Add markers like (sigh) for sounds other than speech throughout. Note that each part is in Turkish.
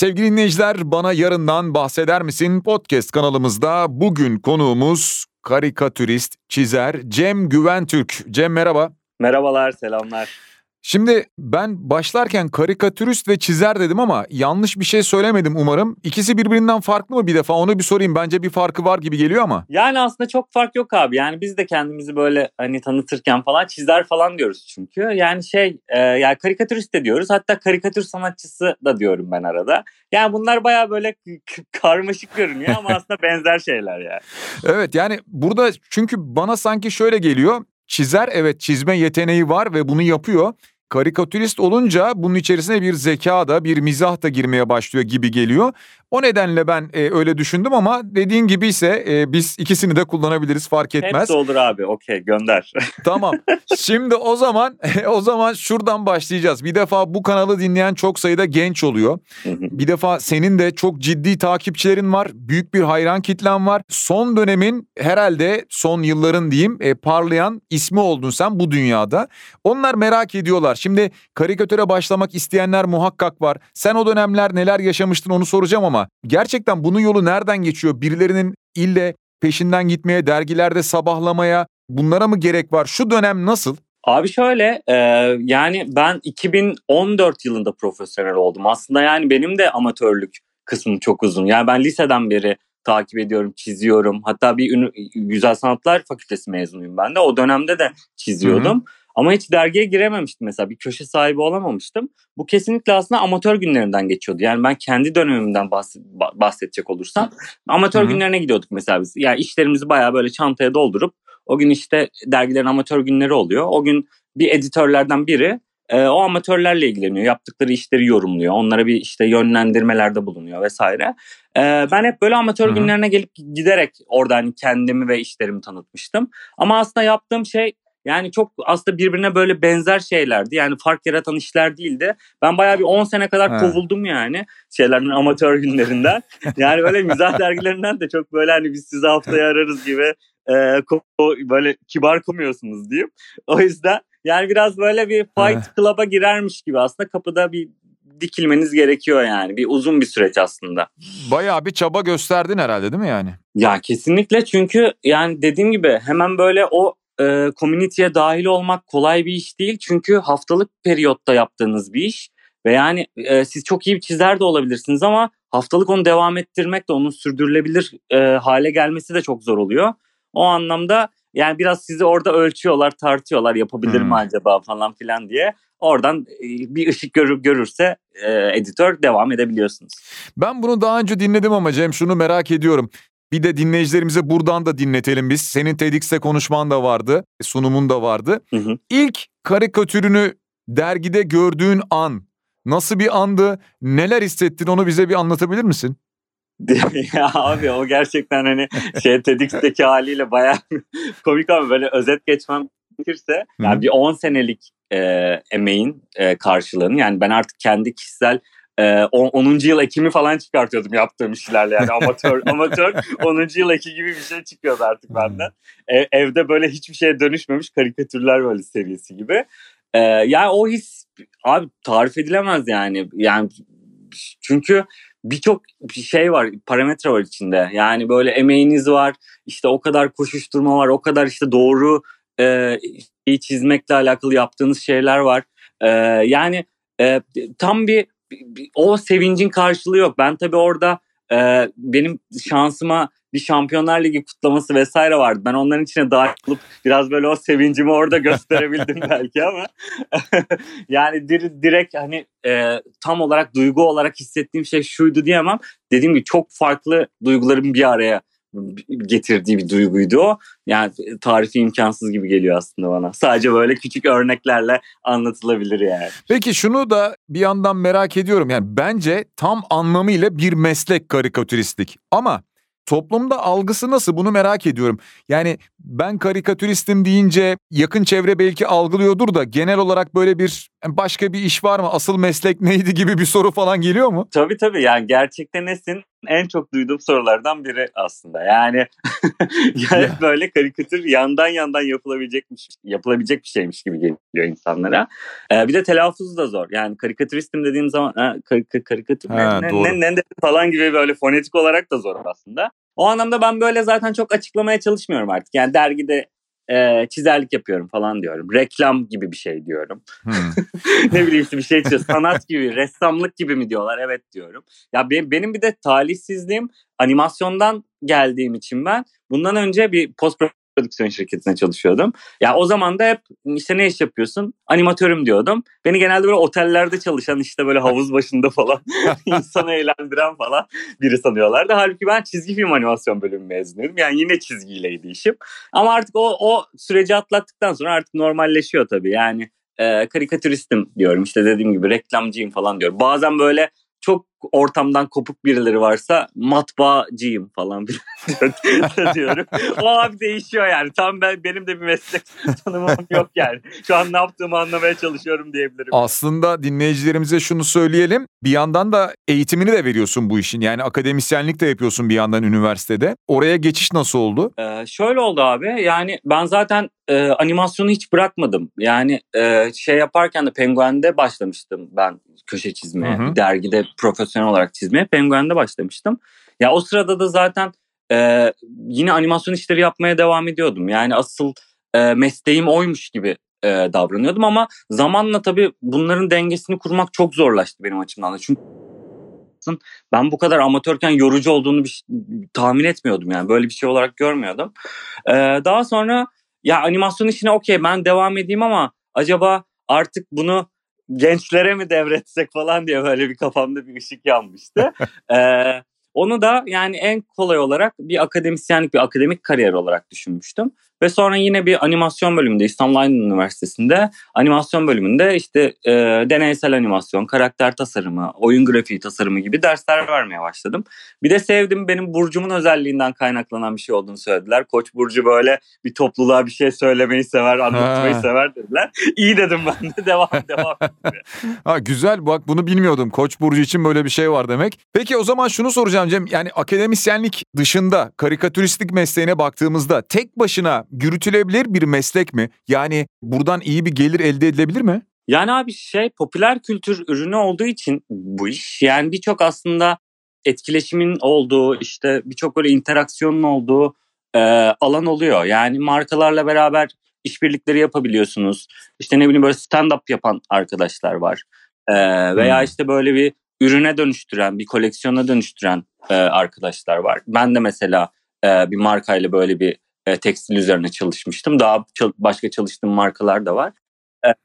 Sevgili dinleyiciler bana yarından bahseder misin podcast kanalımızda bugün konuğumuz karikatürist, çizer Cem Güventürk. Cem merhaba. Merhabalar, selamlar. Şimdi ben başlarken karikatürist ve çizer dedim ama yanlış bir şey söylemedim umarım. İkisi birbirinden farklı mı bir defa onu bir sorayım. Bence bir farkı var gibi geliyor ama. Yani aslında çok fark yok abi. Yani biz de kendimizi böyle hani tanıtırken falan çizer falan diyoruz çünkü. Yani şey e, yani karikatürist de diyoruz. Hatta karikatür sanatçısı da diyorum ben arada. Yani bunlar baya böyle karmaşık görünüyor ama (laughs) aslında benzer şeyler yani. Evet yani burada çünkü bana sanki şöyle geliyor. Çizer evet çizme yeteneği var ve bunu yapıyor. Karikatürist olunca bunun içerisine bir zeka da bir mizah da girmeye başlıyor gibi geliyor. O nedenle ben e, öyle düşündüm ama dediğin gibi ise e, biz ikisini de kullanabiliriz fark etmez. Hepsi olur abi okey gönder. (laughs) tamam. Şimdi o zaman (laughs) o zaman şuradan başlayacağız. Bir defa bu kanalı dinleyen çok sayıda genç oluyor. bir defa senin de çok ciddi takipçilerin var. Büyük bir hayran kitlen var. Son dönemin herhalde son yılların diyeyim e, parlayan ismi oldun sen bu dünyada. Onlar merak ediyorlar. Şimdi karikatüre başlamak isteyenler muhakkak var. Sen o dönemler neler yaşamıştın onu soracağım ama gerçekten bunun yolu nereden geçiyor? Birilerinin ille peşinden gitmeye, dergilerde sabahlamaya bunlara mı gerek var? Şu dönem nasıl? Abi şöyle e, yani ben 2014 yılında profesyonel oldum. Aslında yani benim de amatörlük kısmım çok uzun. Yani ben liseden beri takip ediyorum, çiziyorum. Hatta bir Güzel Sanatlar Fakültesi mezunuyum ben de. O dönemde de çiziyordum. Hı hı. Ama hiç dergiye girememiştim mesela. Bir köşe sahibi olamamıştım. Bu kesinlikle aslında amatör günlerinden geçiyordu. Yani ben kendi dönemimden bahsedecek olursam amatör Hı-hı. günlerine gidiyorduk mesela biz. Yani işlerimizi bayağı böyle çantaya doldurup o gün işte dergilerin amatör günleri oluyor. O gün bir editörlerden biri e, o amatörlerle ilgileniyor. Yaptıkları işleri yorumluyor. Onlara bir işte yönlendirmelerde bulunuyor vesaire. E, ben hep böyle amatör Hı-hı. günlerine gelip giderek orada hani kendimi ve işlerimi tanıtmıştım. Ama aslında yaptığım şey yani çok aslında birbirine böyle benzer şeylerdi. Yani fark yaratan işler değildi. Ben bayağı bir 10 sene kadar kovuldum yani şeylerden amatör günlerinden. (laughs) yani böyle mizah dergilerinden de çok böyle hani biz sizi haftaya ararız gibi e, böyle kibar komuyorsunuz diyeyim. O yüzden yani biraz böyle bir fight club'a girermiş gibi aslında kapıda bir dikilmeniz gerekiyor yani. Bir uzun bir süreç aslında. Bayağı bir çaba gösterdin herhalde değil mi yani? Ya kesinlikle çünkü yani dediğim gibi hemen böyle o e, community'ye dahil olmak kolay bir iş değil. Çünkü haftalık periyotta yaptığınız bir iş. Ve yani e, siz çok iyi bir çizer de olabilirsiniz ama haftalık onu devam ettirmek de onun sürdürülebilir e, hale gelmesi de çok zor oluyor. O anlamda yani biraz sizi orada ölçüyorlar, tartıyorlar yapabilir hmm. mi acaba falan filan diye. Oradan bir ışık görür, görürse e, editör devam edebiliyorsunuz. Ben bunu daha önce dinledim ama Cem şunu merak ediyorum. Bir de dinleyicilerimize buradan da dinletelim biz. Senin TEDx'te konuşman da vardı, sunumun da vardı. Hı hı. İlk karikatürünü dergide gördüğün an nasıl bir andı? Neler hissettin onu bize bir anlatabilir misin? (laughs) ya abi o gerçekten hani şey TEDx'teki haliyle bayağı (laughs) komik ama böyle özet geçmem gerekirse yani bir 10 senelik e, emeğin e, karşılığını yani ben artık kendi kişisel 10. Ee, yıl ekimi falan çıkartıyordum yaptığım işlerle yani amatör (laughs) amatör 10. yıl eki gibi bir şey çıkıyordu artık benden. E, evde böyle hiçbir şeye dönüşmemiş karikatürler böyle seviyesi gibi. E, yani o his abi tarif edilemez yani. Yani çünkü birçok şey var, parametre var içinde. Yani böyle emeğiniz var, işte o kadar koşuşturma var, o kadar işte doğru e, çizmekle alakalı yaptığınız şeyler var. E, yani e, tam bir o sevincin karşılığı yok. Ben tabii orada e, benim şansıma bir Şampiyonlar Ligi kutlaması vesaire vardı. Ben onların içine dahil olup biraz böyle o sevincimi orada gösterebildim (laughs) belki ama (laughs) yani direkt hani e, tam olarak duygu olarak hissettiğim şey şuydu diyemem. Dediğim gibi çok farklı duyguların bir araya getirdiği bir duyguydu o. Yani tarifi imkansız gibi geliyor aslında bana. Sadece böyle küçük örneklerle anlatılabilir yani. Peki şunu da bir yandan merak ediyorum. Yani bence tam anlamıyla bir meslek karikatüristlik. Ama Toplumda algısı nasıl bunu merak ediyorum. Yani ben karikatüristim deyince yakın çevre belki algılıyordur da genel olarak böyle bir başka bir iş var mı? Asıl meslek neydi gibi bir soru falan geliyor mu? Tabii tabii yani gerçekte nesin? En çok duyduğum sorulardan biri aslında. Yani, (laughs) yani böyle karikatür yandan yandan yapılabilecekmiş, yapılabilecek bir şeymiş gibi geliyor insanlara. Ee, bir de telaffuzu da zor. Yani karikatüristim dediğim zaman ha, kar- karikatür ha, ne, ne, ne, ne falan gibi böyle fonetik olarak da zor aslında. O anlamda ben böyle zaten çok açıklamaya çalışmıyorum artık. Yani dergide e, çizerlik yapıyorum falan diyorum. Reklam gibi bir şey diyorum. Hmm. (laughs) ne bileyim işte bir şey çiziyor. Sanat gibi, ressamlık gibi mi diyorlar? Evet diyorum. Ya benim, benim bir de talihsizliğim animasyondan geldiğim için ben bundan önce bir post prodüksiyon şirketine çalışıyordum. Ya o zaman da hep işte ne iş yapıyorsun? Animatörüm diyordum. Beni genelde böyle otellerde çalışan işte böyle havuz (laughs) başında falan (laughs) insanı eğlendiren falan biri sanıyorlardı. Halbuki ben çizgi film animasyon bölümü mezunuyum. Yani yine çizgiyleydi işim. Ama artık o, o süreci atlattıktan sonra artık normalleşiyor tabii. Yani e, karikatüristim diyorum. İşte dediğim gibi reklamcıyım falan diyorum. Bazen böyle ortamdan kopuk birileri varsa matbaacıyım falan (laughs) diyorum. o abi değişiyor yani. Tam ben benim de bir meslek (laughs) tanımım yok yani. Şu an ne yaptığımı anlamaya çalışıyorum diyebilirim. Aslında dinleyicilerimize şunu söyleyelim. Bir yandan da eğitimini de veriyorsun bu işin. Yani akademisyenlik de yapıyorsun bir yandan üniversitede. Oraya geçiş nasıl oldu? Ee, şöyle oldu abi. Yani ben zaten e, animasyonu hiç bırakmadım. Yani e, şey yaparken de Penguen'de başlamıştım ben köşe çizmeye. Hı hı. dergide profesyonel olarak çizmeye. Penguen'de başlamıştım. Ya o sırada da zaten e, yine animasyon işleri yapmaya devam ediyordum. Yani asıl e, mesleğim oymuş gibi e, davranıyordum ama zamanla tabii bunların dengesini kurmak çok zorlaştı benim açımdan da. Çünkü ben bu kadar amatörken yorucu olduğunu bir, tahmin etmiyordum yani böyle bir şey olarak görmüyordum. Ee, daha sonra ya animasyon işine okey ben devam edeyim ama acaba artık bunu gençlere mi devretsek falan diye böyle bir kafamda bir ışık yanmıştı. (laughs) ee, onu da yani en kolay olarak bir akademisyenlik, bir akademik kariyer olarak düşünmüştüm. Ve sonra yine bir animasyon bölümünde İstanbul Aydın Üniversitesi'nde animasyon bölümünde işte e, deneysel animasyon, karakter tasarımı, oyun grafiği tasarımı gibi dersler vermeye başladım. Bir de sevdim benim burcumun özelliğinden kaynaklanan bir şey olduğunu söylediler. Koç burcu böyle bir topluluğa bir şey söylemeyi sever, anlatmayı ha. sever dediler. İyi dedim ben de devam (laughs) devam. ha, güzel bak bunu bilmiyordum. Koç burcu için böyle bir şey var demek. Peki o zaman şunu soracağım Cem. Yani akademisyenlik dışında karikatüristlik mesleğine baktığımızda tek başına yürütülebilir bir meslek mi? Yani buradan iyi bir gelir elde edilebilir mi? Yani abi şey popüler kültür ürünü olduğu için bu iş yani birçok aslında etkileşimin olduğu işte birçok böyle interaksiyonun olduğu e, alan oluyor. Yani markalarla beraber işbirlikleri yapabiliyorsunuz. İşte ne bileyim böyle stand-up yapan arkadaşlar var. E, veya hmm. işte böyle bir ürüne dönüştüren, bir koleksiyona dönüştüren e, arkadaşlar var. Ben de mesela e, bir markayla böyle bir e, tekstil üzerine çalışmıştım. Daha başka çalıştığım markalar da var.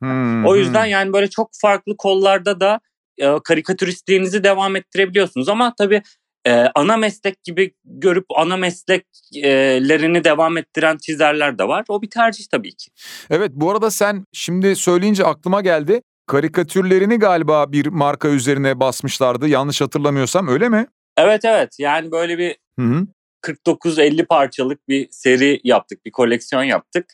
Hmm, o yüzden yani böyle çok farklı kollarda da e, karikatüristliğinizi devam ettirebiliyorsunuz. Ama tabii e, ana meslek gibi görüp ana mesleklerini devam ettiren çizerler de var. O bir tercih tabii ki. Evet bu arada sen şimdi söyleyince aklıma geldi. Karikatürlerini galiba bir marka üzerine basmışlardı yanlış hatırlamıyorsam öyle mi? Evet evet yani böyle bir hı hı. 49-50 parçalık bir seri yaptık, bir koleksiyon yaptık.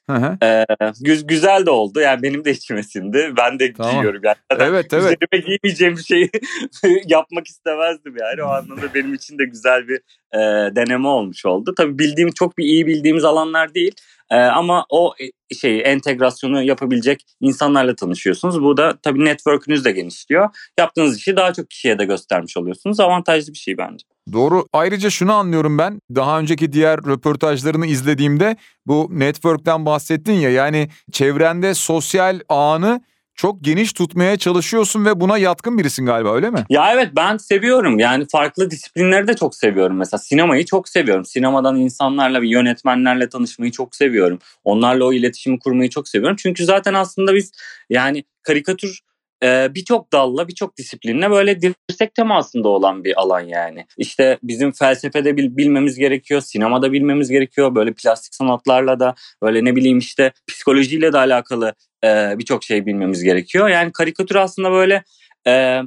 Ee, gü- güzel de oldu. Yani benim de içime sindi. Ben de tamam. giyiyorum. Yani evet, evet. Üzerime giymeyeceğim bir şeyi (laughs) yapmak istemezdim yani. O anlamda benim için de güzel bir e, deneme olmuş oldu. Tabii bildiğim çok bir iyi bildiğimiz alanlar değil. E, ama o e, şeyi entegrasyonu yapabilecek insanlarla tanışıyorsunuz. Bu da tabii network'ünüz de genişliyor. Yaptığınız işi daha çok kişiye de göstermiş oluyorsunuz. Avantajlı bir şey bence. Doğru. Ayrıca şunu anlıyorum ben. Daha önceki diğer röportajlarını izlediğimde bu network'ten bahsettin ya yani çevrende sosyal ağını çok geniş tutmaya çalışıyorsun ve buna yatkın birisin galiba öyle mi? Ya evet ben seviyorum. Yani farklı disiplinleri de çok seviyorum. Mesela sinemayı çok seviyorum. Sinemadan insanlarla, yönetmenlerle tanışmayı çok seviyorum. Onlarla o iletişimi kurmayı çok seviyorum. Çünkü zaten aslında biz yani karikatür birçok dalla, birçok disiplinle böyle dirsek temasında olan bir alan yani. İşte bizim felsefede bil, bilmemiz gerekiyor, sinemada bilmemiz gerekiyor, böyle plastik sanatlarla da böyle ne bileyim işte psikolojiyle de alakalı e, birçok şey bilmemiz gerekiyor. Yani karikatür aslında böyle e,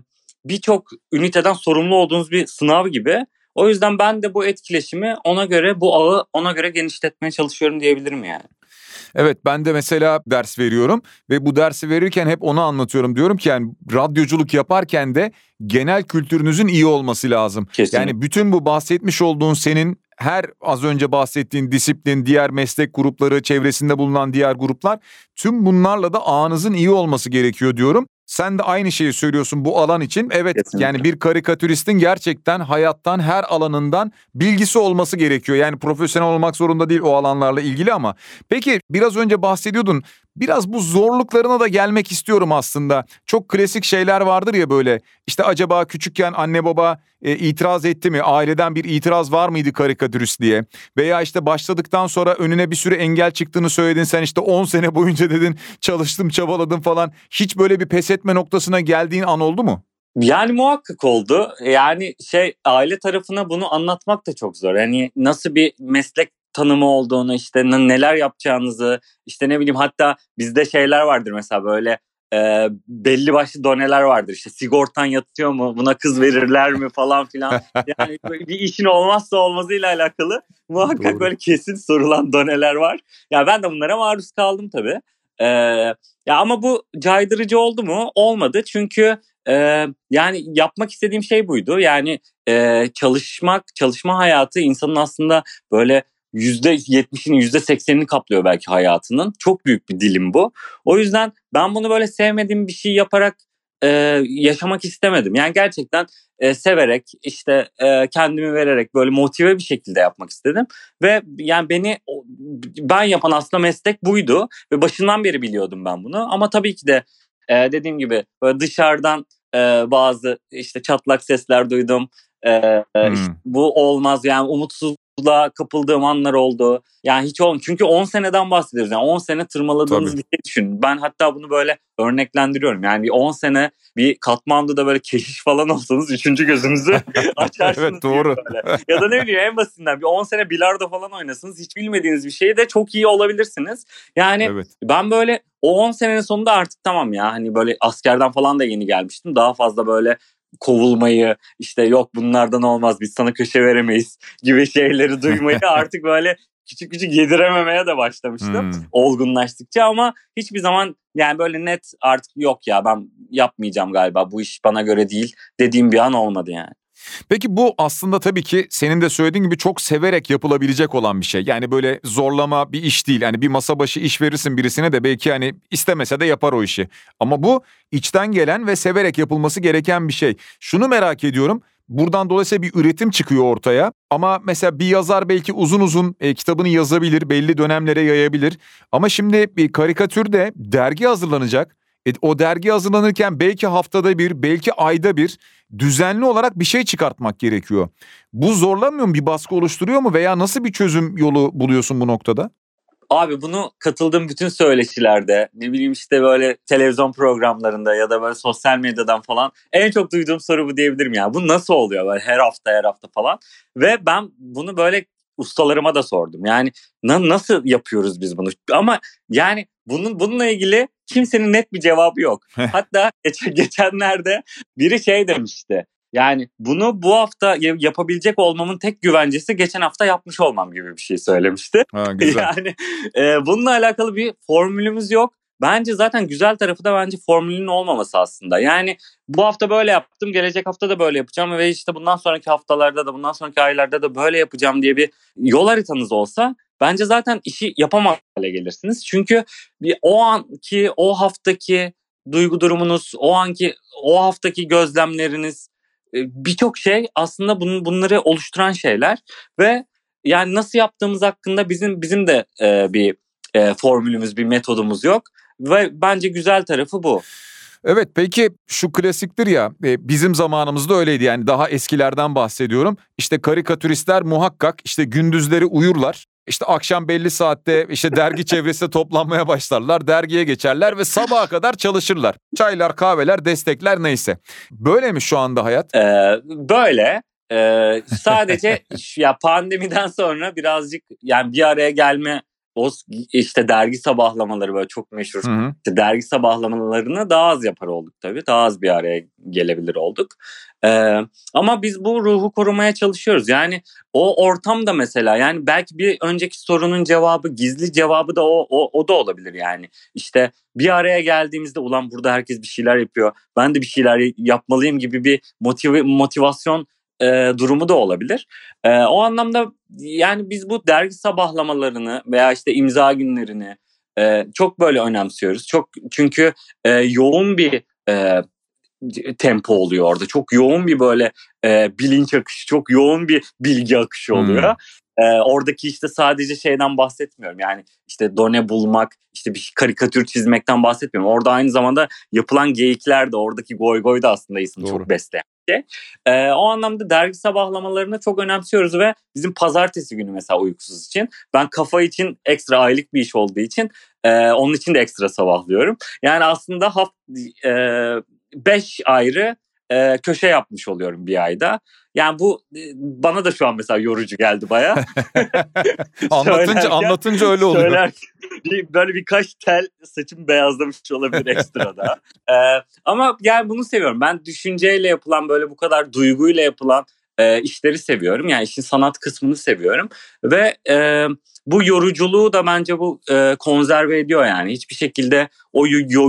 birçok üniteden sorumlu olduğunuz bir sınav gibi. O yüzden ben de bu etkileşimi ona göre, bu ağı ona göre genişletmeye çalışıyorum diyebilirim yani. Evet ben de mesela ders veriyorum ve bu dersi verirken hep onu anlatıyorum. Diyorum ki yani radyoculuk yaparken de genel kültürünüzün iyi olması lazım. Kesinlikle. Yani bütün bu bahsetmiş olduğun senin her az önce bahsettiğin disiplin, diğer meslek grupları, çevresinde bulunan diğer gruplar tüm bunlarla da ağınızın iyi olması gerekiyor diyorum. Sen de aynı şeyi söylüyorsun bu alan için. Evet Kesinlikle. yani bir karikatüristin gerçekten hayattan her alanından bilgisi olması gerekiyor. Yani profesyonel olmak zorunda değil o alanlarla ilgili ama. Peki biraz önce bahsediyordun. Biraz bu zorluklarına da gelmek istiyorum aslında. Çok klasik şeyler vardır ya böyle. İşte acaba küçükken anne baba e, itiraz etti mi? Aileden bir itiraz var mıydı karikatürist diye? Veya işte başladıktan sonra önüne bir sürü engel çıktığını söyledin. Sen işte 10 sene boyunca dedin çalıştım çabaladım falan. Hiç böyle bir pes etme noktasına geldiğin an oldu mu? Yani muhakkak oldu. Yani şey aile tarafına bunu anlatmak da çok zor. Yani nasıl bir meslek tanımı olduğunu işte neler yapacağınızı işte ne bileyim hatta bizde şeyler vardır mesela böyle e, belli başlı doneler vardır işte sigortan yatıyor mu buna kız verirler mi falan filan yani böyle bir işin olmazsa olmazıyla alakalı muhakkak Doğru. böyle kesin sorulan doneler var. Ya ben de bunlara maruz kaldım tabii. E, ya ama bu caydırıcı oldu mu? Olmadı çünkü e, yani yapmak istediğim şey buydu. Yani e, çalışmak, çalışma hayatı insanın aslında böyle %70'ini %80'ini kaplıyor belki hayatının. Çok büyük bir dilim bu. O yüzden ben bunu böyle sevmediğim bir şey yaparak e, yaşamak istemedim. Yani gerçekten e, severek işte e, kendimi vererek böyle motive bir şekilde yapmak istedim. Ve yani beni ben yapan aslında meslek buydu. Ve başından beri biliyordum ben bunu. Ama tabii ki de e, dediğim gibi böyle dışarıdan e, bazı işte çatlak sesler duydum. E, e, Hmm. işte bu olmaz yani umutsuzluğa kapıldığım anlar oldu. Yani hiç olmadı. Çünkü 10 seneden bahsediyoruz. Yani 10 sene tırmaladığınız Tabii. bir şey düşünün. Ben hatta bunu böyle örneklendiriyorum. Yani bir 10 sene bir Katmandu'da böyle keşiş falan olsanız üçüncü gözünüzü (laughs) açarsınız. Evet, doğru. böyle. Ya da ne bileyim en basitinden bir 10 sene bilardo falan oynasınız. Hiç bilmediğiniz bir şeyi de çok iyi olabilirsiniz. Yani Evet. ben böyle o 10 senenin sonunda artık tamam ya hani böyle askerden falan da yeni gelmiştim. Daha fazla böyle kovulmayı işte yok bunlardan olmaz biz sana köşe veremeyiz gibi şeyleri duymayı (laughs) artık böyle küçük küçük yedirememeye de başlamıştım Hmm. olgunlaştıkça ama hiçbir zaman yani böyle net artık yok ya ben yapmayacağım galiba bu iş bana göre değil dediğim bir an olmadı yani. Peki bu aslında tabii ki senin de söylediğin gibi çok severek yapılabilecek olan bir şey. Yani böyle zorlama bir iş değil. Yani bir masa başı iş verirsin birisine de belki hani istemese de yapar o işi. Ama bu içten gelen ve severek yapılması gereken bir şey. Şunu merak ediyorum. Buradan dolayısıyla bir üretim çıkıyor ortaya. Ama mesela bir yazar belki uzun uzun e, kitabını yazabilir, belli dönemlere yayabilir. Ama şimdi bir karikatürde dergi hazırlanacak. E, o dergi hazırlanırken belki haftada bir, belki ayda bir düzenli olarak bir şey çıkartmak gerekiyor. Bu zorlamıyor mu? Bir baskı oluşturuyor mu? Veya nasıl bir çözüm yolu buluyorsun bu noktada? Abi bunu katıldığım bütün söyleşilerde ne bileyim işte böyle televizyon programlarında ya da böyle sosyal medyadan falan en çok duyduğum soru bu diyebilirim ya. Bu nasıl oluyor böyle her hafta her hafta falan. Ve ben bunu böyle ustalarıma da sordum. Yani na- nasıl yapıyoruz biz bunu? Ama yani bunun bununla ilgili kimsenin net bir cevabı yok. (laughs) Hatta geç- geçenlerde biri şey demişti. Yani bunu bu hafta ya- yapabilecek olmamın tek güvencesi geçen hafta yapmış olmam gibi bir şey söylemişti. Ha, güzel. (laughs) Yani e, bununla alakalı bir formülümüz yok. Bence zaten güzel tarafı da bence formülün olmaması aslında. Yani bu hafta böyle yaptım, gelecek hafta da böyle yapacağım ve işte bundan sonraki haftalarda da bundan sonraki aylarda da böyle yapacağım diye bir yol haritanız olsa bence zaten işi yapamaz hale gelirsiniz. Çünkü bir o anki, o haftaki duygu durumunuz, o anki, o haftaki gözlemleriniz e, birçok şey aslında bunun bunları oluşturan şeyler ve yani nasıl yaptığımız hakkında bizim bizim de e, bir e, formülümüz, bir metodumuz yok ve bence güzel tarafı bu. Evet peki şu klasiktir ya e, bizim zamanımızda öyleydi yani daha eskilerden bahsediyorum. İşte karikatüristler muhakkak işte gündüzleri uyurlar. İşte akşam belli saatte işte dergi çevresinde toplanmaya başlarlar. Dergiye geçerler ve sabaha kadar çalışırlar. Çaylar, kahveler, destekler neyse. Böyle mi şu anda hayat? E, böyle e, sadece (laughs) ya pandemiden sonra birazcık yani bir araya gelme o işte dergi sabahlamaları böyle çok meşhur. Hı hı. İşte dergi sabahlamalarını daha az yapar olduk tabii. Daha az bir araya gelebilir olduk. Ee, ama biz bu ruhu korumaya çalışıyoruz. Yani o ortam da mesela yani belki bir önceki sorunun cevabı gizli cevabı da o, o, o da olabilir yani. İşte bir araya geldiğimizde ulan burada herkes bir şeyler yapıyor. Ben de bir şeyler yapmalıyım gibi bir motiv motivasyon e, durumu da olabilir. E, o anlamda yani biz bu dergi sabahlamalarını veya işte imza günlerini e, çok böyle önemsiyoruz. Çok çünkü e, yoğun bir e, tempo oluyor orada. Çok yoğun bir böyle e, bilinç akışı, çok yoğun bir bilgi akışı oluyor. Hmm. E, oradaki işte sadece şeyden bahsetmiyorum. Yani işte done bulmak, işte bir karikatür çizmekten bahsetmiyorum. Orada aynı zamanda yapılan geyikler de oradaki goy goy da aslında insanı çok besleyen şey. E, o anlamda dergi sabahlamalarını çok önemsiyoruz ve bizim pazartesi günü mesela uykusuz için ben kafa için ekstra aylık bir iş olduğu için e, onun için de ekstra sabahlıyorum. Yani aslında haft, e, beş ayrı e, köşe yapmış oluyorum bir ayda. Yani bu e, bana da şu an mesela yorucu geldi baya. (laughs) anlatınca anlatınca öyle oluyor. Söyler, böyle birkaç tel saçım beyazlamış olabilir ekstra da. ee, (laughs) ama yani bunu seviyorum. Ben düşünceyle yapılan böyle bu kadar duyguyla yapılan e, işleri seviyorum. Yani işin sanat kısmını seviyorum ve e, bu yoruculuğu da bence bu e, konserve ediyor yani. Hiçbir şekilde o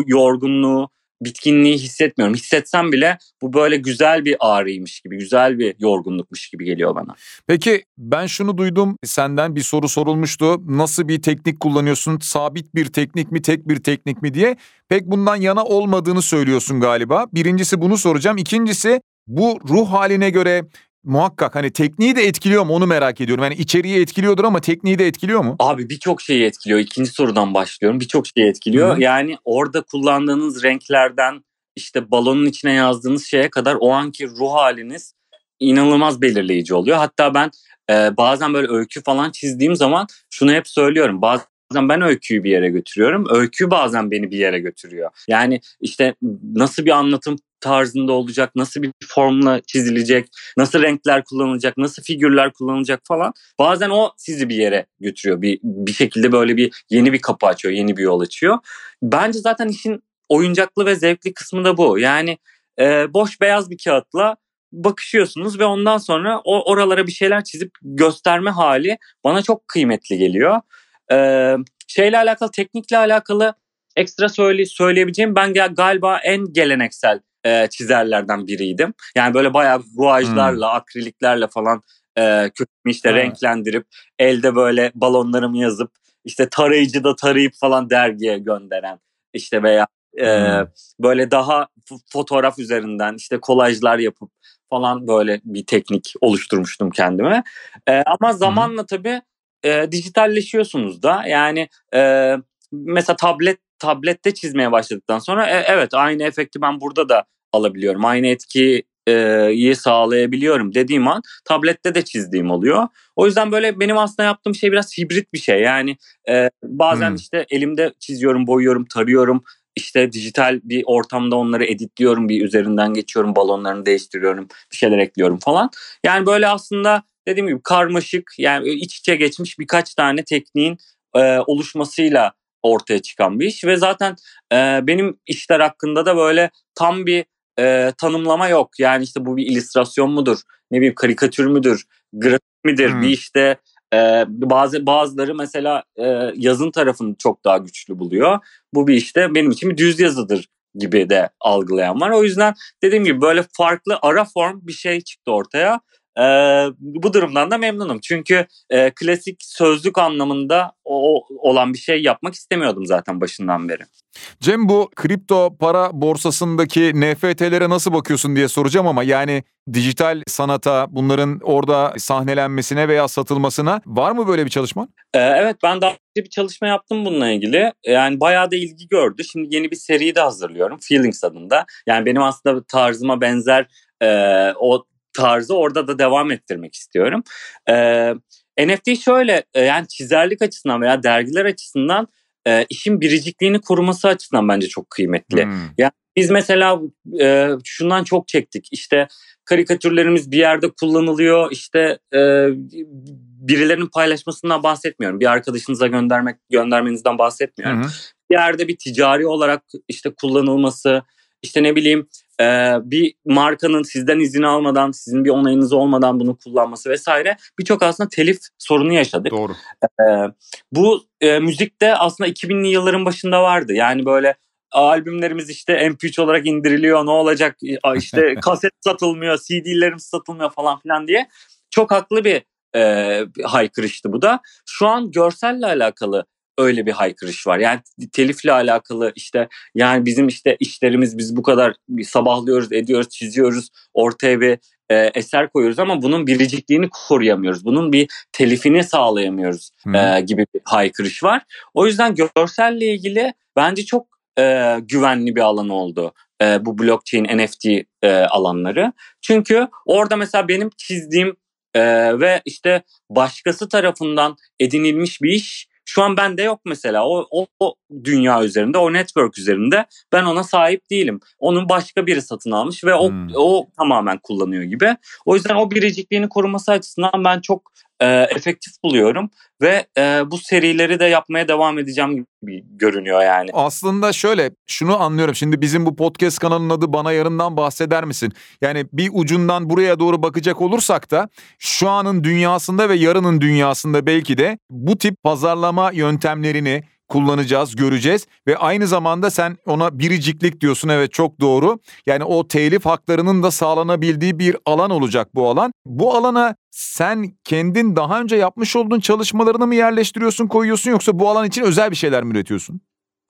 yorgunluğu bitkinliği hissetmiyorum. Hissetsem bile bu böyle güzel bir ağrıymış gibi, güzel bir yorgunlukmuş gibi geliyor bana. Peki ben şunu duydum senden bir soru sorulmuştu. Nasıl bir teknik kullanıyorsun? Sabit bir teknik mi, tek bir teknik mi diye. Pek bundan yana olmadığını söylüyorsun galiba. Birincisi bunu soracağım. İkincisi bu ruh haline göre muhakkak hani tekniği de etkiliyor mu onu merak ediyorum. Yani içeriği etkiliyordur ama tekniği de etkiliyor mu? Abi birçok şeyi etkiliyor. İkinci sorudan başlıyorum. Birçok şeyi etkiliyor. Hı-hı. Yani orada kullandığınız renklerden işte balonun içine yazdığınız şeye kadar o anki ruh haliniz inanılmaz belirleyici oluyor. Hatta ben e, bazen böyle öykü falan çizdiğim zaman şunu hep söylüyorum. Bazen ben öyküyü bir yere götürüyorum. Öykü bazen beni bir yere götürüyor. Yani işte nasıl bir anlatım tarzında olacak, nasıl bir formla çizilecek, nasıl renkler kullanılacak, nasıl figürler kullanılacak falan. Bazen o sizi bir yere götürüyor. Bir, bir şekilde böyle bir yeni bir kapı açıyor, yeni bir yol açıyor. Bence zaten işin oyuncaklı ve zevkli kısmı da bu. Yani e, boş beyaz bir kağıtla bakışıyorsunuz ve ondan sonra o oralara bir şeyler çizip gösterme hali bana çok kıymetli geliyor. Ee, şeyle alakalı, teknikle alakalı ekstra söyle, söyleyebileceğim ben galiba en geleneksel e, çizerlerden biriydim. Yani böyle bayağı guajlarla, hmm. akriliklerle falan e, kökümü işte hmm. renklendirip elde böyle balonlarımı yazıp işte tarayıcı da tarayıp falan dergiye gönderen işte veya e, hmm. böyle daha fotoğraf üzerinden işte kolajlar yapıp falan böyle bir teknik oluşturmuştum kendime. E, ama zamanla hmm. tabii e, dijitalleşiyorsunuz da yani e, mesela tablet tablette çizmeye başladıktan sonra e, evet aynı efekti ben burada da alabiliyorum. Aynı etkiyi iyi sağlayabiliyorum dediğim an tablette de çizdiğim oluyor. O yüzden böyle benim aslında yaptığım şey biraz hibrit bir şey. Yani e, bazen hmm. işte elimde çiziyorum, boyuyorum, tarıyorum. İşte dijital bir ortamda onları editliyorum, bir üzerinden geçiyorum, balonlarını değiştiriyorum, bir şeyler ekliyorum falan. Yani böyle aslında dediğim gibi karmaşık, yani iç içe geçmiş birkaç tane tekniğin e, oluşmasıyla ortaya çıkan bir iş ve zaten e, benim işler hakkında da böyle tam bir e, tanımlama yok. Yani işte bu bir illüstrasyon mudur? Ne bileyim karikatür müdür? Grafik midir? Hmm. Bir işte e, bazı bazıları mesela e, yazın tarafını çok daha güçlü buluyor. Bu bir işte benim için bir düz yazıdır gibi de algılayan var. O yüzden dediğim gibi böyle farklı ara form bir şey çıktı ortaya. E, bu durumdan da memnunum. Çünkü e, klasik sözlük anlamında o, olan bir şey yapmak istemiyordum zaten başından beri. Cem bu kripto para borsasındaki NFT'lere nasıl bakıyorsun diye soracağım ama yani dijital sanata bunların orada sahnelenmesine veya satılmasına var mı böyle bir çalışma? Ee, evet ben daha önce bir çalışma yaptım bununla ilgili. Yani bayağı da ilgi gördü. Şimdi yeni bir seri de hazırlıyorum Feelings adında. Yani benim aslında tarzıma benzer e, o tarzı orada da devam ettirmek istiyorum. Ee, NFT şöyle e, yani çizerlik açısından veya dergiler açısından e, işin biricikliğini koruması açısından bence çok kıymetli. Hmm. Yani biz mesela e, şundan çok çektik. İşte karikatürlerimiz bir yerde kullanılıyor. İşte e, birilerinin paylaşmasından bahsetmiyorum. Bir arkadaşınıza göndermek göndermenizden bahsetmiyorum. Hı hı. Bir yerde bir ticari olarak işte kullanılması, işte ne bileyim e, bir markanın sizden izin almadan, sizin bir onayınız olmadan bunu kullanması vesaire birçok aslında telif sorunu yaşadık. Doğru. E, bu e, müzikte aslında 2000'li yılların başında vardı. Yani böyle albümlerimiz işte MP3 olarak indiriliyor ne olacak işte (laughs) kaset satılmıyor CD'lerimiz satılmıyor falan filan diye çok haklı bir e, haykırıştı bu da. Şu an görselle alakalı öyle bir haykırış var. Yani telifle alakalı işte yani bizim işte işlerimiz biz bu kadar sabahlıyoruz, ediyoruz, çiziyoruz, ortaya bir e, eser koyuyoruz ama bunun biricikliğini koruyamıyoruz. Bunun bir telifini sağlayamıyoruz e, gibi bir haykırış var. O yüzden görselle ilgili bence çok e, güvenli bir alan oldu e, bu blockchain NFT e, alanları. Çünkü orada mesela benim çizdiğim e, ve işte başkası tarafından edinilmiş bir iş şu an bende yok mesela. O, o, o dünya üzerinde, o network üzerinde ben ona sahip değilim. Onun başka biri satın almış ve o, hmm. o tamamen kullanıyor gibi. O yüzden o biricikliğini koruması açısından ben çok e, efektif buluyorum ve e, bu serileri de yapmaya devam edeceğim gibi görünüyor yani. Aslında şöyle şunu anlıyorum. Şimdi bizim bu podcast kanalının adı Bana Yarından bahseder misin? Yani bir ucundan buraya doğru bakacak olursak da şu anın dünyasında ve yarının dünyasında belki de bu tip pazarlama yöntemlerini kullanacağız, göreceğiz ve aynı zamanda sen ona biriciklik diyorsun evet çok doğru. Yani o telif haklarının da sağlanabildiği bir alan olacak bu alan. Bu alana sen kendin daha önce yapmış olduğun çalışmalarını mı yerleştiriyorsun, koyuyorsun yoksa bu alan için özel bir şeyler mi üretiyorsun?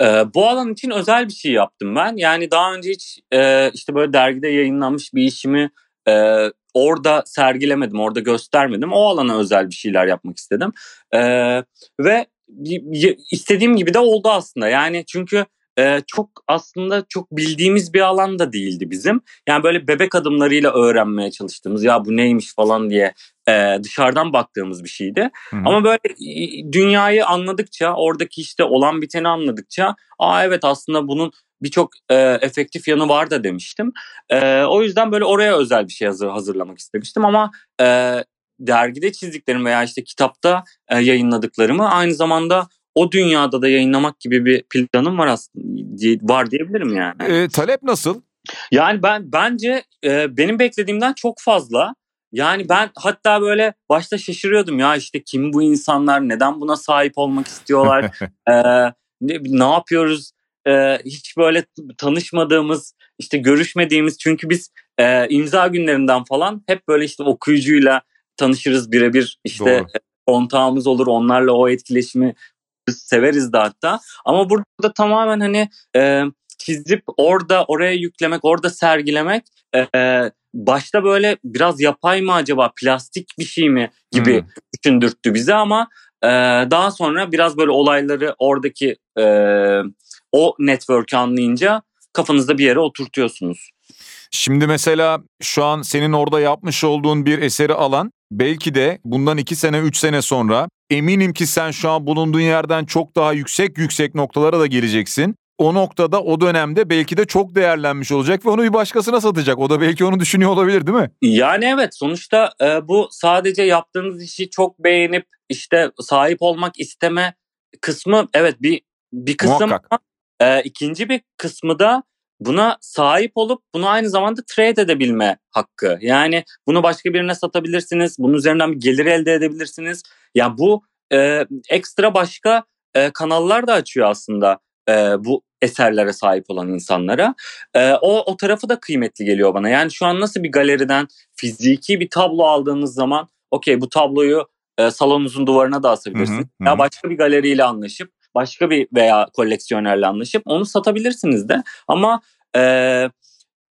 Ee, bu alan için özel bir şey yaptım ben. Yani daha önce hiç e, işte böyle dergide yayınlanmış bir işimi e, orada sergilemedim, orada göstermedim. O alana özel bir şeyler yapmak istedim. E, ve istediğim gibi de oldu aslında. Yani çünkü e, çok aslında çok bildiğimiz bir alan da değildi bizim. Yani böyle bebek adımlarıyla öğrenmeye çalıştığımız ya bu neymiş falan diye e, dışarıdan baktığımız bir şeydi. Hı-hı. Ama böyle dünyayı anladıkça oradaki işte olan biteni anladıkça aa evet aslında bunun birçok e, efektif yanı var da demiştim. E, o yüzden böyle oraya özel bir şey hazır, hazırlamak istemiştim ama e, dergide çizdiklerim veya işte kitapta e, yayınladıklarımı aynı zamanda o dünyada da yayınlamak gibi bir planım var aslında var diyebilirim yani. E, talep nasıl? Yani ben bence e, benim beklediğimden çok fazla. Yani ben hatta böyle başta şaşırıyordum ya işte kim bu insanlar neden buna sahip olmak istiyorlar ee, (laughs) ne, ne yapıyoruz ee, hiç böyle tanışmadığımız işte görüşmediğimiz çünkü biz e, imza günlerinden falan hep böyle işte okuyucuyla tanışırız birebir işte Doğru. kontağımız olur onlarla o etkileşimi severiz de hatta. Ama burada tamamen hani e, çizip orada oraya yüklemek, orada sergilemek e, başta böyle biraz yapay mı acaba, plastik bir şey mi gibi hmm. düşündürttü bize ama e, daha sonra biraz böyle olayları oradaki e, o network'ü anlayınca kafanızda bir yere oturtuyorsunuz. Şimdi mesela şu an senin orada yapmış olduğun bir eseri alan belki de bundan iki sene üç sene sonra eminim ki sen şu an bulunduğun yerden çok daha yüksek yüksek noktalara da geleceksin. O noktada o dönemde belki de çok değerlenmiş olacak ve onu bir başkasına satacak. O da belki onu düşünüyor olabilir değil mi? Yani evet sonuçta e, bu sadece yaptığınız işi çok beğenip işte sahip olmak isteme kısmı evet bir bir kısım e, ikinci bir kısmı da buna sahip olup bunu aynı zamanda trade edebilme hakkı. Yani bunu başka birine satabilirsiniz. Bunun üzerinden bir gelir elde edebilirsiniz. Ya bu e, ekstra başka e, kanallar da açıyor aslında e, bu eserlere sahip olan insanlara. E, o, o tarafı da kıymetli geliyor bana. Yani şu an nasıl bir galeriden fiziki bir tablo aldığınız zaman okey bu tabloyu e, salonunuzun duvarına da asabilirsiniz. Hı hı, Ya başka bir galeriyle anlaşıp başka bir veya koleksiyonerle anlaşıp onu satabilirsiniz de. Ama e,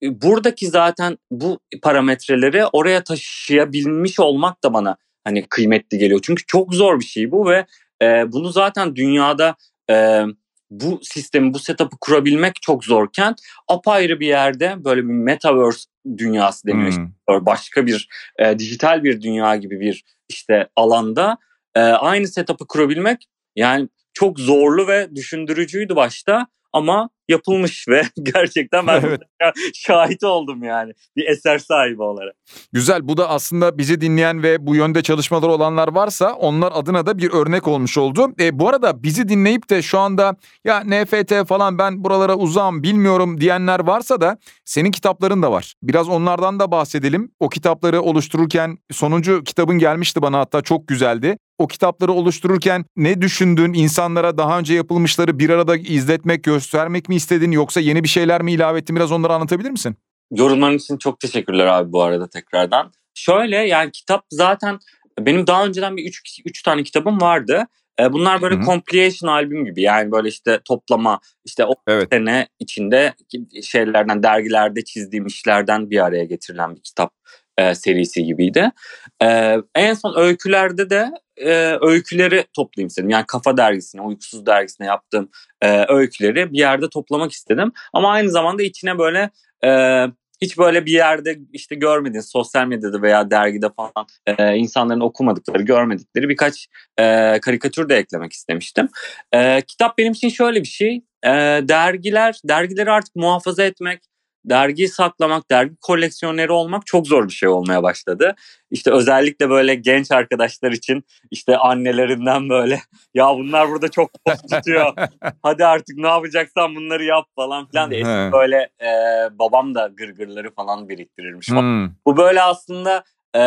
buradaki zaten bu parametreleri oraya taşıyabilmiş olmak da bana hani kıymetli geliyor. Çünkü çok zor bir şey bu ve e, bunu zaten dünyada e, bu sistemi, bu setup'ı kurabilmek çok zorken apayrı bir yerde böyle bir metaverse dünyası deniyor. Hmm. İşte başka bir e, dijital bir dünya gibi bir işte alanda e, aynı setup'ı kurabilmek yani çok zorlu ve düşündürücüydü başta ama yapılmış ve (laughs) gerçekten ben evet. şahit oldum yani bir eser sahibi olarak. Güzel bu da aslında bizi dinleyen ve bu yönde çalışmalar olanlar varsa onlar adına da bir örnek olmuş oldu. E, bu arada bizi dinleyip de şu anda ya NFT falan ben buralara uzağım bilmiyorum diyenler varsa da senin kitapların da var. Biraz onlardan da bahsedelim. O kitapları oluştururken sonuncu kitabın gelmişti bana hatta çok güzeldi o kitapları oluştururken ne düşündün? İnsanlara daha önce yapılmışları bir arada izletmek, göstermek mi istedin yoksa yeni bir şeyler mi ilave ettin? Biraz onları anlatabilir misin? Yorumların için çok teşekkürler abi bu arada tekrardan. Şöyle yani kitap zaten benim daha önceden bir üç, üç tane kitabım vardı. E, bunlar böyle Hı-hı. compilation albüm gibi yani böyle işte toplama işte o evet. sene içinde şeylerden dergilerde çizdiğim işlerden bir araya getirilen bir kitap e, serisi gibiydi. E, en son öykülerde de e, öyküleri toplayayım istedim. Yani Kafa Dergisi'ne, Uykusuz Dergisi'ne yaptığım e, öyküleri bir yerde toplamak istedim. Ama aynı zamanda içine böyle e, hiç böyle bir yerde işte görmediğiniz sosyal medyada veya dergide falan e, insanların okumadıkları, görmedikleri birkaç e, karikatür de eklemek istemiştim. E, kitap benim için şöyle bir şey. E, dergiler, dergileri artık muhafaza etmek, dergi saklamak, dergi koleksiyoneri olmak çok zor bir şey olmaya başladı. İşte özellikle böyle genç arkadaşlar için işte annelerinden böyle (laughs) ya bunlar burada çok post (laughs) tutuyor. Hadi artık ne yapacaksan bunları yap falan filan. Eski böyle e, babam da gırgırları falan biriktirirmiş. Hmm. Bu böyle aslında e,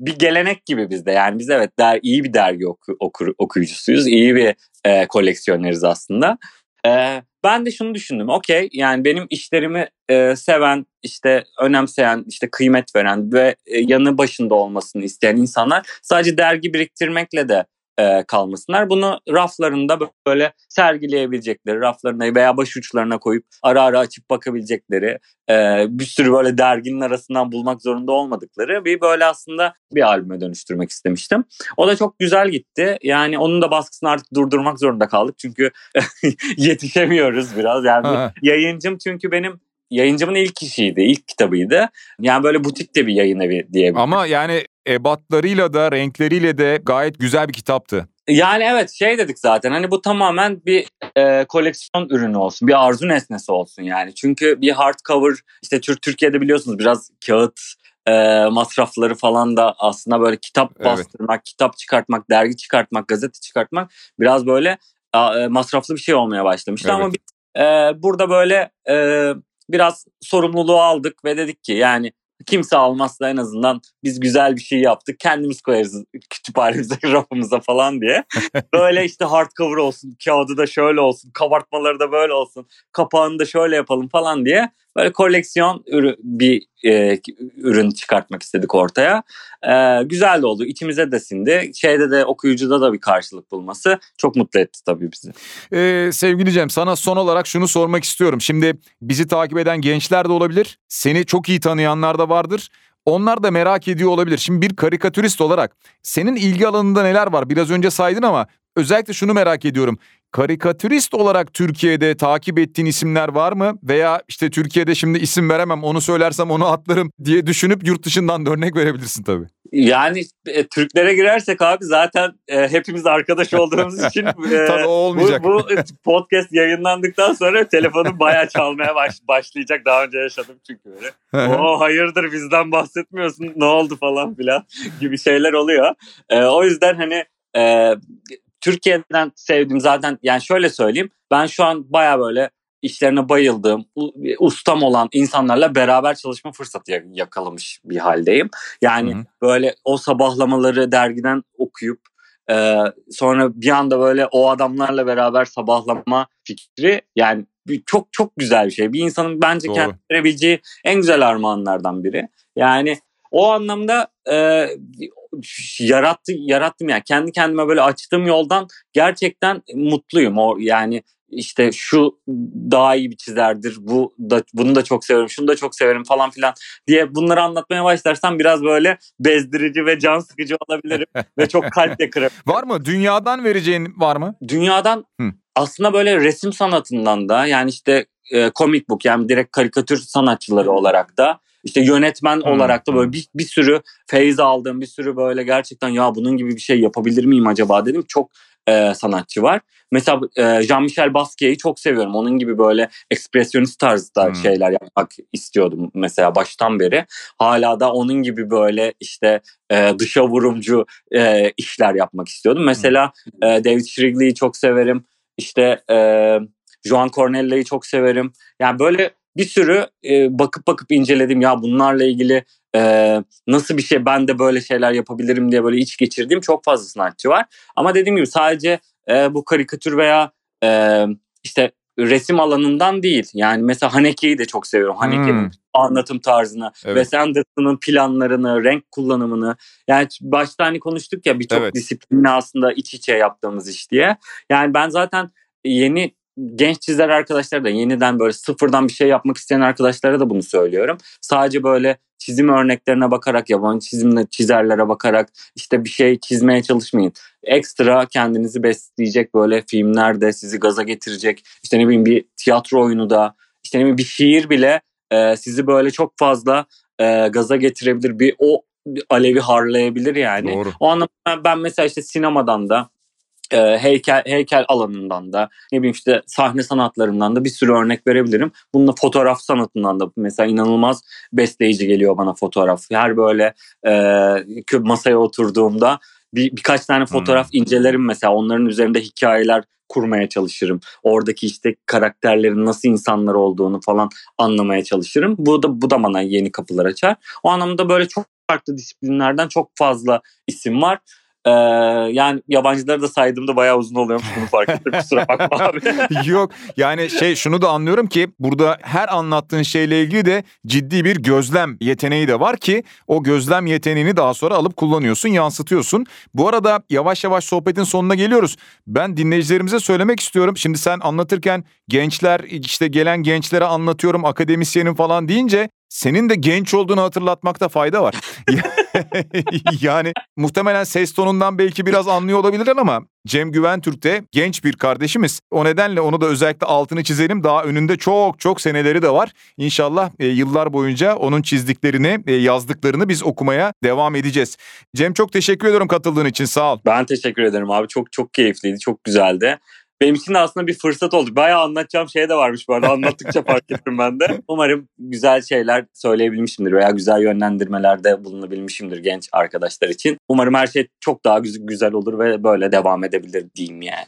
bir gelenek gibi bizde. Yani biz evet der, iyi bir dergi oku, okur, okuyucusuyuz. iyi bir e, koleksiyoneriz aslında. E, ben de şunu düşündüm. Okey yani benim işlerimi e, seven, işte önemseyen, işte kıymet veren ve e, yanı başında olmasını isteyen insanlar sadece dergi biriktirmekle de e, kalmasınlar. Bunu raflarında böyle sergileyebilecekleri, raflarına veya başuçlarına koyup ara ara açıp bakabilecekleri, e, bir sürü böyle derginin arasından bulmak zorunda olmadıkları bir böyle aslında bir albüme dönüştürmek istemiştim. O da çok güzel gitti. Yani onun da baskısını artık durdurmak zorunda kaldık. Çünkü (laughs) yetişemiyoruz biraz. Yani yayıncım çünkü benim yayıncımın ilk işiydi, ilk kitabıydı. Yani böyle butik de bir yayın evi diyebilirim. Ama yani ebatlarıyla da renkleriyle de gayet güzel bir kitaptı. Yani evet şey dedik zaten hani bu tamamen bir e, koleksiyon ürünü olsun. Bir arzu nesnesi olsun yani. Çünkü bir hardcover işte Türkiye'de biliyorsunuz biraz kağıt e, masrafları falan da aslında böyle kitap evet. bastırmak, kitap çıkartmak, dergi çıkartmak, gazete çıkartmak biraz böyle e, masraflı bir şey olmaya başlamıştı. Evet. Ama biz e, burada böyle e, biraz sorumluluğu aldık ve dedik ki yani kimse almazsa en azından biz güzel bir şey yaptık. Kendimiz koyarız kütüphanemize, (laughs) rafımıza falan diye. (laughs) Böyle işte hardcover olsun, kağıdı da şöyle olsun, kabartmaları da böyle olsun, kapağını da şöyle yapalım falan diye böyle koleksiyon ürü, bir e, ürün çıkartmak istedik ortaya. E, güzel de oldu. İçimize de sindi. Şeyde de okuyucuda da bir karşılık bulması çok mutlu etti tabii bizi. Ee, sevgili Cem sana son olarak şunu sormak istiyorum. Şimdi bizi takip eden gençler de olabilir. Seni çok iyi tanıyanlar da vardır. Onlar da merak ediyor olabilir. Şimdi bir karikatürist olarak senin ilgi alanında neler var? Biraz önce saydın ama özellikle şunu merak ediyorum karikatürist olarak Türkiye'de takip ettiğin isimler var mı? Veya işte Türkiye'de şimdi isim veremem onu söylersem onu atlarım diye düşünüp yurt dışından da örnek verebilirsin tabii. Yani e, Türklere girersek abi zaten e, hepimiz arkadaş olduğumuz (laughs) için e, tabii olmayacak. Bu, bu podcast yayınlandıktan sonra telefonum bayağı çalmaya baş, başlayacak. Daha önce yaşadım çünkü böyle. o hayırdır bizden bahsetmiyorsun ne oldu falan filan (laughs) gibi şeyler oluyor. E, o yüzden hani e, Türkiye'den sevdiğim zaten yani şöyle söyleyeyim. Ben şu an baya böyle işlerine bayıldığım, ustam olan insanlarla beraber çalışma fırsatı yakalamış bir haldeyim. Yani Hı-hı. böyle o sabahlamaları dergiden okuyup e, sonra bir anda böyle o adamlarla beraber sabahlama fikri yani çok çok güzel bir şey. Bir insanın bence Doğru. kendine verebileceği en güzel armağanlardan biri. Yani o anlamda e, yarattı yarattım yani kendi kendime böyle açtığım yoldan gerçekten mutluyum. O yani işte şu daha iyi bir çizerdir. Bu da bunu da çok severim. Şunu da çok severim falan filan diye bunları anlatmaya başlarsam biraz böyle bezdirici ve can sıkıcı olabilirim (laughs) ve çok kalp yakırım. var mı? Dünyadan vereceğin var mı? Dünyadan Hı. aslında böyle resim sanatından da yani işte e, comic book yani direkt karikatür sanatçıları olarak da işte yönetmen hmm. olarak da böyle bir, bir sürü feyiz aldığım bir sürü böyle gerçekten ya bunun gibi bir şey yapabilir miyim acaba dedim. Çok e, sanatçı var. Mesela e, Jean-Michel Basquiat'ı çok seviyorum. Onun gibi böyle ekspresyonist tarzda hmm. şeyler yapmak istiyordum mesela baştan beri. Hala da onun gibi böyle işte e, dışa vurumcu e, işler yapmak istiyordum. Mesela hmm. e, David Shrigley'i çok severim. İşte e, Joan Cornella'yı çok severim. Yani böyle bir sürü e, bakıp bakıp inceledim ya bunlarla ilgili e, nasıl bir şey ben de böyle şeyler yapabilirim diye böyle iç geçirdiğim çok fazla sanatçı var. Ama dediğim gibi sadece e, bu karikatür veya e, işte resim alanından değil. Yani mesela Haneke'yi de çok seviyorum. Haneke'nin hmm. anlatım tarzını, evet. Wes Anderson'ın planlarını, renk kullanımını. Yani başta hani konuştuk ya birçok evet. disiplinle aslında iç içe yaptığımız iş diye. Yani ben zaten yeni genç çizer arkadaşlara da yeniden böyle sıfırdan bir şey yapmak isteyen arkadaşlara da bunu söylüyorum. Sadece böyle çizim örneklerine bakarak, yabancı çizimle çizerlere bakarak işte bir şey çizmeye çalışmayın. Ekstra kendinizi besleyecek böyle filmlerde sizi gaza getirecek. İşte ne bileyim bir tiyatro oyunu da, işte ne bileyim bir şiir bile e, sizi böyle çok fazla e, gaza getirebilir. Bir o alevi harlayabilir yani. Doğru. O anlamda ben mesela işte sinemadan da e, heykel heykel alanından da ne bileyim işte sahne sanatlarından da bir sürü örnek verebilirim. Bununla fotoğraf sanatından da mesela inanılmaz besleyici geliyor bana fotoğraf. Her böyle e, masaya oturduğumda bir, birkaç tane fotoğraf hmm. incelerim mesela onların üzerinde hikayeler kurmaya çalışırım. Oradaki işte karakterlerin nasıl insanlar olduğunu falan anlamaya çalışırım. Bu da bu da bana yeni kapılar açar. O anlamda böyle çok farklı disiplinlerden çok fazla isim var. Ee, yani yabancıları da saydığımda bayağı uzun oluyormuş bunu fark ettim (laughs) kusura bakma abi. (laughs) Yok yani şey şunu da anlıyorum ki burada her anlattığın şeyle ilgili de ciddi bir gözlem yeteneği de var ki o gözlem yeteneğini daha sonra alıp kullanıyorsun yansıtıyorsun. Bu arada yavaş yavaş sohbetin sonuna geliyoruz. Ben dinleyicilerimize söylemek istiyorum. Şimdi sen anlatırken gençler işte gelen gençlere anlatıyorum akademisyenin falan deyince senin de genç olduğunu hatırlatmakta fayda var. (laughs) (laughs) yani muhtemelen ses tonundan belki biraz anlıyor olabilirler ama Cem Güventürk de genç bir kardeşimiz. O nedenle onu da özellikle altını çizelim. Daha önünde çok çok seneleri de var. İnşallah e, yıllar boyunca onun çizdiklerini, e, yazdıklarını biz okumaya devam edeceğiz. Cem çok teşekkür ediyorum katıldığın için. Sağ ol. Ben teşekkür ederim abi. Çok çok keyifliydi. Çok güzeldi benim için de aslında bir fırsat oldu. Bayağı anlatacağım şey de varmış bu arada. Anlattıkça fark ettim ben de. Umarım güzel şeyler söyleyebilmişimdir veya güzel yönlendirmelerde bulunabilmişimdir genç arkadaşlar için. Umarım her şey çok daha güzel olur ve böyle devam edebilir diyeyim yani.